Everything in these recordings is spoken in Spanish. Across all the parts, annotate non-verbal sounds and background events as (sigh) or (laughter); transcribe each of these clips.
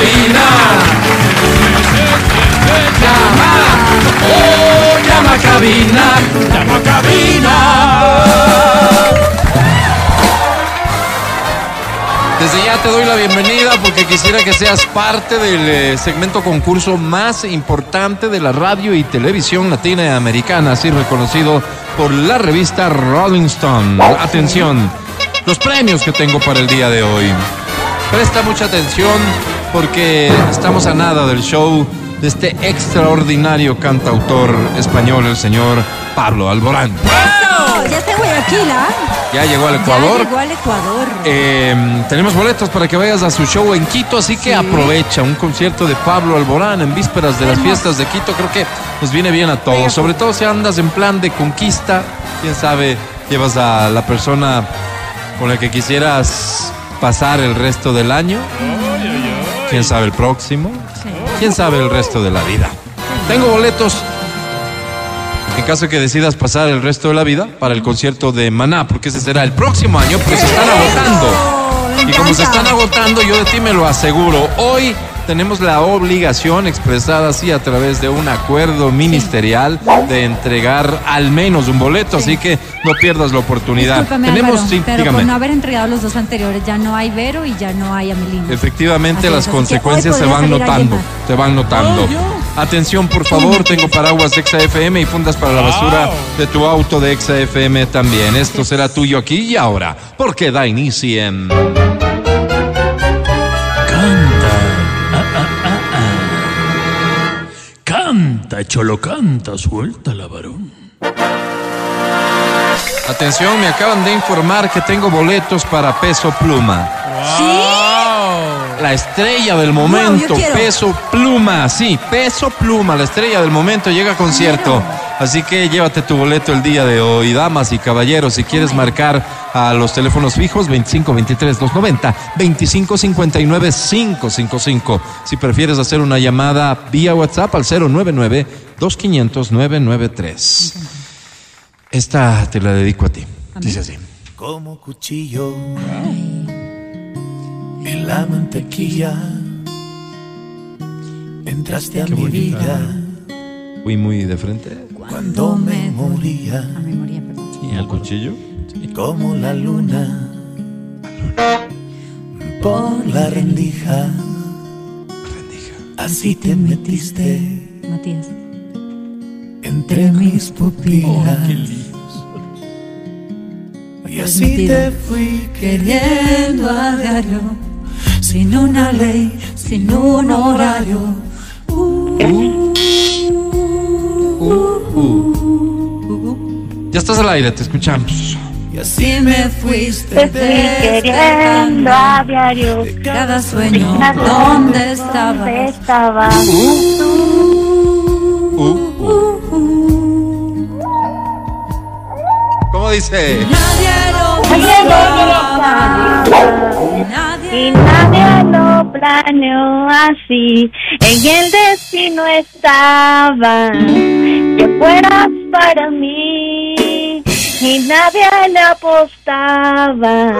cabina. Llama, oh, llama cabina, llama cabina. Desde ya te doy la bienvenida porque quisiera que seas parte del eh, segmento concurso más importante de la radio y televisión latina así reconocido por la revista Rolling Stone. Atención, los premios que tengo para el día de hoy. Presta mucha atención porque estamos a nada del show de este extraordinario cantautor español, el señor Pablo Alborán. Eso, ya está Guayaquil, ¿ah? Ya llegó al Ya Ecuador. llegó al Ecuador. Eh, tenemos boletos para que vayas a su show en Quito, así que Sí. aprovecha un concierto de Pablo Alborán en vísperas de las fiestas de Quito. Creo que nos viene bien a todos, Venga. sobre todo si andas en plan de conquista. Quién sabe, llevas a la persona con la que quisieras pasar el resto del año. Quién sabe el próximo. Sí. Quién sabe el resto de la vida. Tengo boletos. En caso que decidas pasar el resto de la vida para el concierto de Maná, porque ese será el próximo año, pero se están agotando. Y como se están agotando, yo de ti me lo aseguro. Hoy tenemos la obligación expresada así a través de un acuerdo ministerial de entregar al menos un boleto, así que no pierdas la oportunidad. Discúlpame, tenemos, Álvaro, sí, pero dígame. por no haber entregado los dos anteriores, ya no hay Vero y ya no hay Amelino. Efectivamente, Así las es, consecuencias se van notando. Se van notando. Atención, por favor, tengo paraguas de XFM y fundas para la basura de tu auto de XFM también. Esto será tuyo aquí y ahora, porque da inicio en... Canta, cholo, canta, suelta la varón. Atención, me acaban de informar que tengo boletos para Peso Pluma. ¿Sí? La estrella del momento, yo quiero. Peso Pluma, sí, Peso Pluma, la estrella del momento llega a concierto. Así que llévate tu boleto el día de hoy, damas y caballeros, si quieres marcar a los teléfonos fijos 25 23 290 25 59 555. Si prefieres hacer una llamada vía WhatsApp al 099 2500 993. Esta te la dedico a ti. Dice así. como cuchillo en la mantequilla. Entraste a mi vida Fui muy de frente. Cuando me moría A perdón. ¿Y el cuchillo? como la luna por la rendija. Así te metiste Matías. entre mis pupilas. Y así te fui Queriendo a diario, sin una ley, sin un horario. Estás al aire, te escuchamos. Y así me fuiste Te fui queriendo a diario. Cada sueño. ¿dónde estaba? ¿Dónde estaba? Uh, uh. ¿Cómo dice? Nadie lo buscaba, Y nadie lo planeó así. En el destino estaba que fueras para mí. Y nadie le apostaba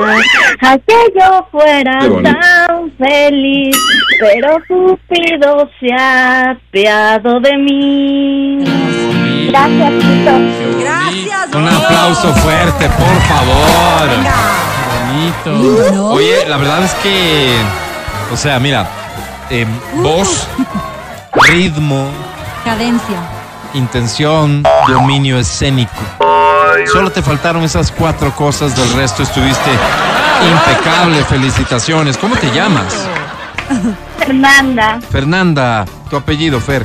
a que yo fuera bonito. tan feliz. Pero Cupido se ha apiado de mí. Gracias, Tito. Gracias. Un aplauso fuerte, por favor. ¿no? Oye, la verdad es que, o sea, mira, eh, voz, ritmo, Cadencia. intención, dominio escénico. Solo te faltaron esas cuatro cosas, del resto estuviste impecable. Felicitaciones. ¿Cómo te llamas? Fernanda Fernanda, tu apellido, Fer.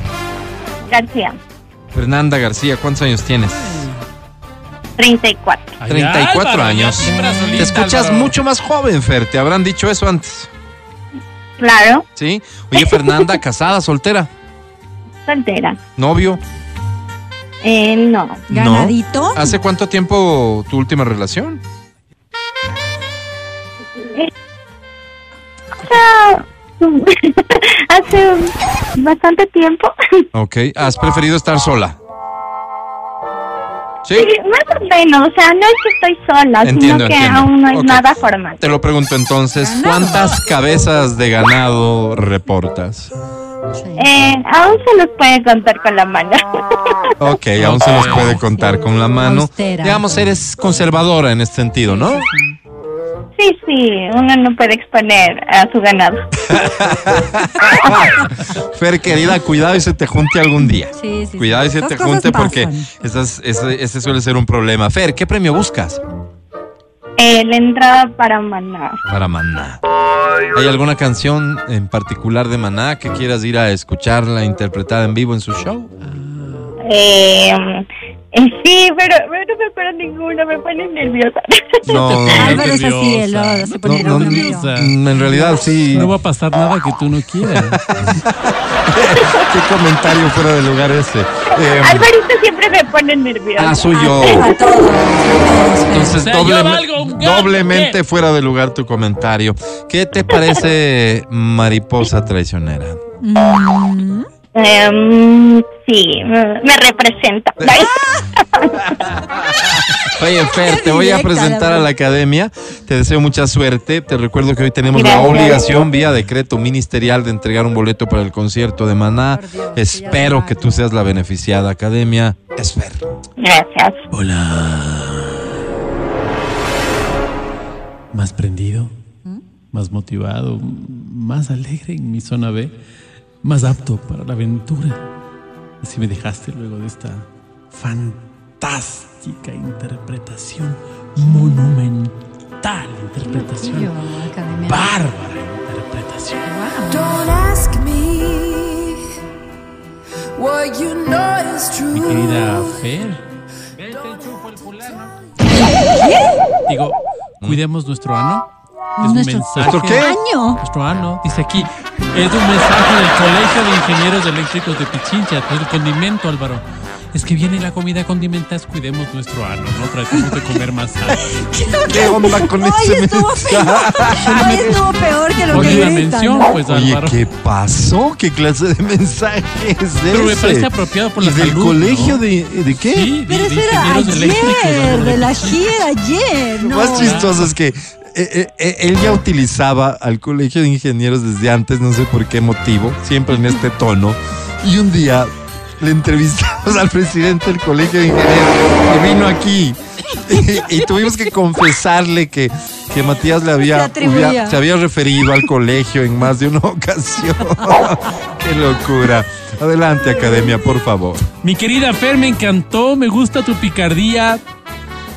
García, Fernanda García, ¿cuántos años tienes? 34. 34 años. Te escuchas mucho más joven, Fer. Te habrán dicho eso antes. Claro, ¿Sí? Oye, Fernanda, (laughs) casada, soltera, soltera. novio. Eh, no, Ganadito. ¿Hace cuánto tiempo tu última relación? (laughs) hace bastante tiempo. Ok. ¿Has preferido estar sola? ¿Sí? Sí, más o menos, o sea, no es que estoy sola, Entiendo, sino que entiendo. aún no es Ok. nada formal. Te lo pregunto entonces, ¿cuántas cabezas de ganado reportas? Eh, aún se los puede contar con la mano. (laughs) Ok, aún se los puede contar con la mano. Austera. Digamos, eres conservadora en este sentido, ¿no? sí, sí, uno no puede exponer a su ganado. (laughs) Fer, querida, cuidado y se te junte algún día. Sí, sí, Cuidado y se te junte porque pasan. esas- ese, ese suele ser un problema. Fer, ¿qué premio buscas? Eh, la entrada para Maná. Para Maná. ¿Hay alguna canción en particular de Maná que quieras ir a escucharla interpretada en vivo en su show? Eh, eh, sí, pero, pero no me acuerdo ninguna, me pone nerviosa. No, Álvaro es así, nerviosa. el lodo, se no, pone no, nervioso. mm, en realidad sí. No va a pasar nada que tú no quieras. (laughs) ¿Qué comentario fuera de lugar ese? Eh, Alvarito siempre me pone nerviosa. ah, soy yo. Entonces, O sea, yo doble- valgo un gato, doblemente fuera de lugar tu comentario. ¿Qué te parece (laughs) mariposa traicionera? Mm, Em, sí, me, representa. (laughs) Oye, Fer, te voy a presentar a la academia. Te deseo mucha suerte. Te recuerdo que hoy tenemos la obligación, vía decreto ministerial, de entregar un boleto para el concierto de Maná. Espero que tú seas la beneficiada, academia. Es Fer. Gracias. Hola. Más prendido, más motivado, más alegre en mi zona B, más apto para la aventura. Así me dejaste luego de esta fantástica interpretación, monumental interpretación, bárbara interpretación. Don't ask me what you know is Mi true. querida Fer. Digo, cuidemos nuestro ano. Es un Nuestro- mensaje. ¿Nuestro qué? Año. Nuestro ano, dice aquí. Es un mensaje del Colegio de Ingenieros Eléctricos de Pichincha, el condimento, Álvaro. Es que viene la comida condimentada, cuidemos nuestro ano, ¿no? Tratemos de comer más sano. (laughs) ¿Qué onda con Hoy ese estuvo peor. Hoy estuvo peor que lo Ponle que una gritan. mención, pues, Oye, Álvaro. ¿qué pasó? ¿Qué clase de mensaje es ese? Pero me parece apropiado por ¿Y la del salud, colegio ¿no? de, de qué? Sí, de, Pero de eso era ayer, de la gira ayer. Lo No. más chistoso es que eh, eh, eh, él ya utilizaba al colegio de ingenieros desde antes, no sé por qué motivo, siempre en este tono. Y un día le entrevistamos (laughs) al presidente del colegio de ingenieros que vino aquí. Y, y tuvimos que confesarle que, que Matías le había, hubiera- se había referido al colegio en más de una (laughs) ocasión. (laughs) qué locura. Adelante, academia, por favor. Mi querida Fer, me encantó, me gusta tu picardía.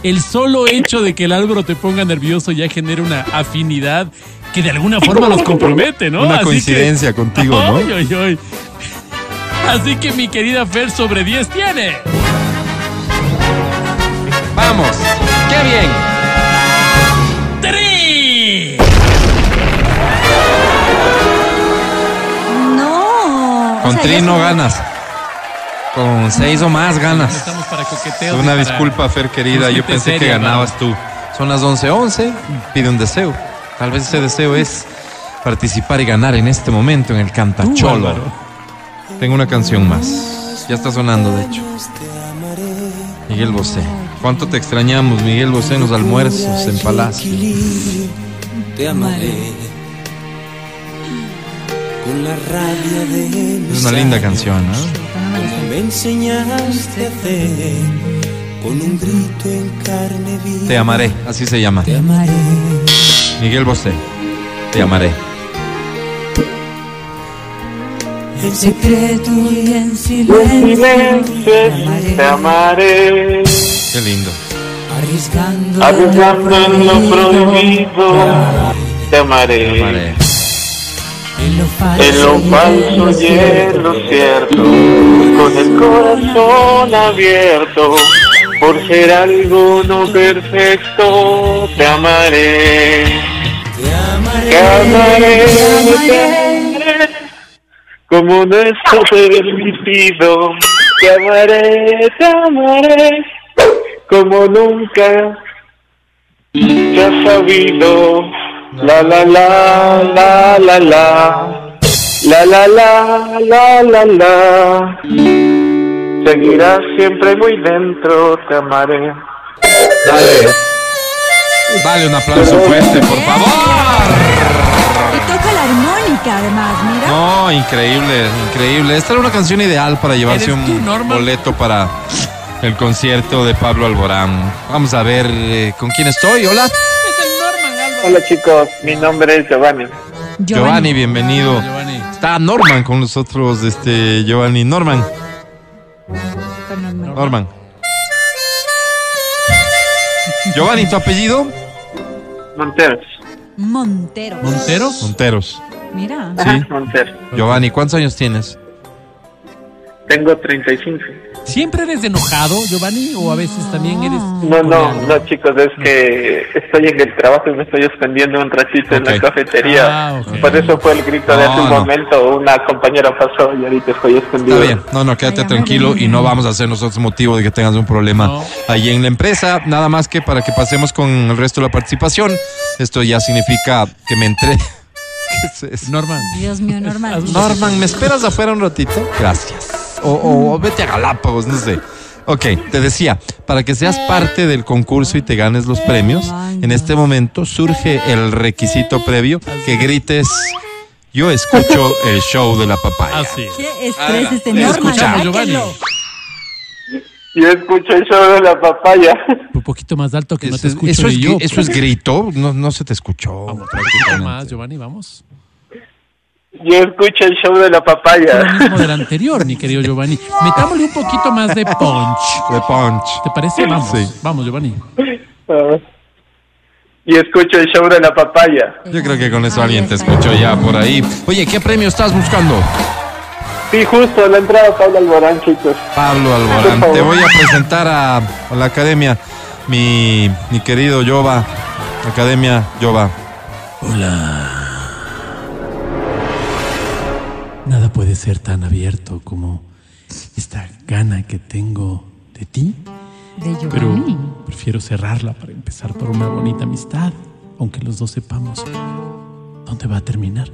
El solo hecho de que el Álvaro te ponga nervioso ya genera una afinidad que de alguna forma los compromete, ¿no? Una Así que- coincidencia contigo, ¿no? Ay, ay, ay. Así que mi querida Fer sobre 10 tiene. Vamos. ¡Qué bien! ¡Tri! No. Con O sea, Tri no ganas. Con seis o más ganas. Estamos para coqueteos. Una disculpa, Fer querida. Yo pensé que ganabas tú. Son las 11:11. Pide un deseo. Tal vez ese deseo es participar y ganar en este momento en el Cantacholo. Tengo una canción más. Ya está sonando, de hecho. Miguel Bosé. ¿Cuánto te extrañamos, Miguel Bosé, en los almuerzos en Palacio? Te amaré con la rabia de Es una linda canción, ¿no? Como me enseñaste a hacer con un grito en carne viva. Te amaré, así se llama. Te amaré. Miguel Bosé. Te amaré. En Secreto y en silencio. te amaré, Qué lindo. Arriesgando, arriesgando en lo prohibido, te Te amaré, amaré. En lo falso, y en lo cierto, con el corazón abierto, por ser algo no perfecto, Te amaré. te amaré, te amaré, como no está permitido, te amaré, te amaré, como nunca te has sabido, la la la la la la, la la la la la la. Seguirás siempre muy dentro, te amaré. Dale. Dale un aplauso fuerte, por favor. Y toca la armónica además, mira. No, increíble, increíble. Esta era una canción ideal para llevarse ¿Eres tú, un Norman? boleto para el concierto de Pablo Alborán. Vamos a ver eh, con quién estoy. Hola. Hola chicos, mi nombre es Giovanni. Giovanni, bienvenido. Giovanni. Está Norman con nosotros, este Giovanni. Norman, Norman. Norman. Giovanni, ¿tu apellido? Monteros. Monteros. ¿Monteros? Monteros. Mira. Sí. Monteros. Giovanni, ¿cuántos años tienes? Tengo 35. ¿Siempre eres enojado, Giovanni? ¿O a veces también eres.? No, no, no chicos, es que estoy en el trabajo y me estoy extendiendo un ratito en Ok. la cafetería. Ah, ok. Por eso fue el grito de No, hace un no. momento. Una compañera pasó y ahorita estoy extendido. Está bien, no, no, quédate Ay, tranquilo y no vamos a hacer nosotros motivo de que tengas un problema No. ahí en la empresa. Nada más que para que pasemos con el resto de la participación. Esto ya significa que me entré. (laughs) ¿Qué es eso? Norman. Dios mío, Norman. Norman, ¿me esperas afuera un ratito? Gracias. O, o- o vete a Galápagos, no sé. Ok, te decía, para que seas parte del concurso y te ganes los premios, en este momento surge el requisito previo que grites, yo escucho el show de la papaya. Así. es. Qué estrés este te Norman. escuchamos, Giovanni. Yo escucho el show de la papaya. Un poquito más alto que no Eso te es- escucho eso, es, ni yo. pues. gri- eso es grito, no, no se te escuchó. Vamos, más, Giovanni, vamos. Yo escucho el show de la Lo papaya. mismo del anterior, mi querido Giovanni. Metámosle un poquito más de punch. De punch. ¿Te parece? Vamos. Sí. Vamos, Giovanni. Y escucho el show de la papaya. Yo creo que con eso alguien te escuchó ya por ahí. Oye, ¿qué premio estás buscando? Sí, justo la entrada Pablo Alborán, chicos. Pablo Alborán. Te voy a presentar a, a la academia, mi, mi querido Jova. Academia Jova. Nada puede ser tan abierto como esta gana que tengo de ti, De pero prefiero cerrarla para empezar por una bonita amistad, aunque los dos sepamos dónde va a terminar.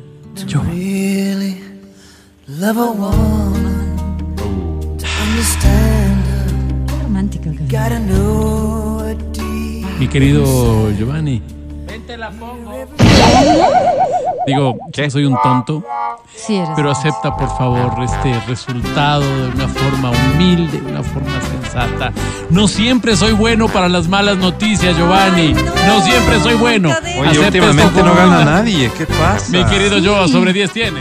Yo. Really love a woman. To understand her, Qué romántico que gotta know her deep. Mi querido Giovanni. Digo, ¿Qué? soy un tonto, Sí eres. pero acepta por favor este resultado de una forma humilde, de una forma sensata. No siempre soy bueno para las malas noticias, Giovanni. No siempre soy bueno. Oye, Acepta últimamente no gana nadie. ¿Qué pasa? Mi querido Joa, sobre 10 tiene.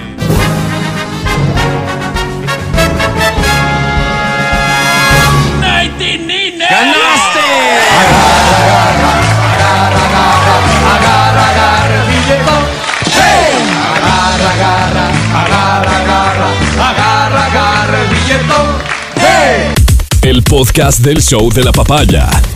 Podcast del show de la papaya.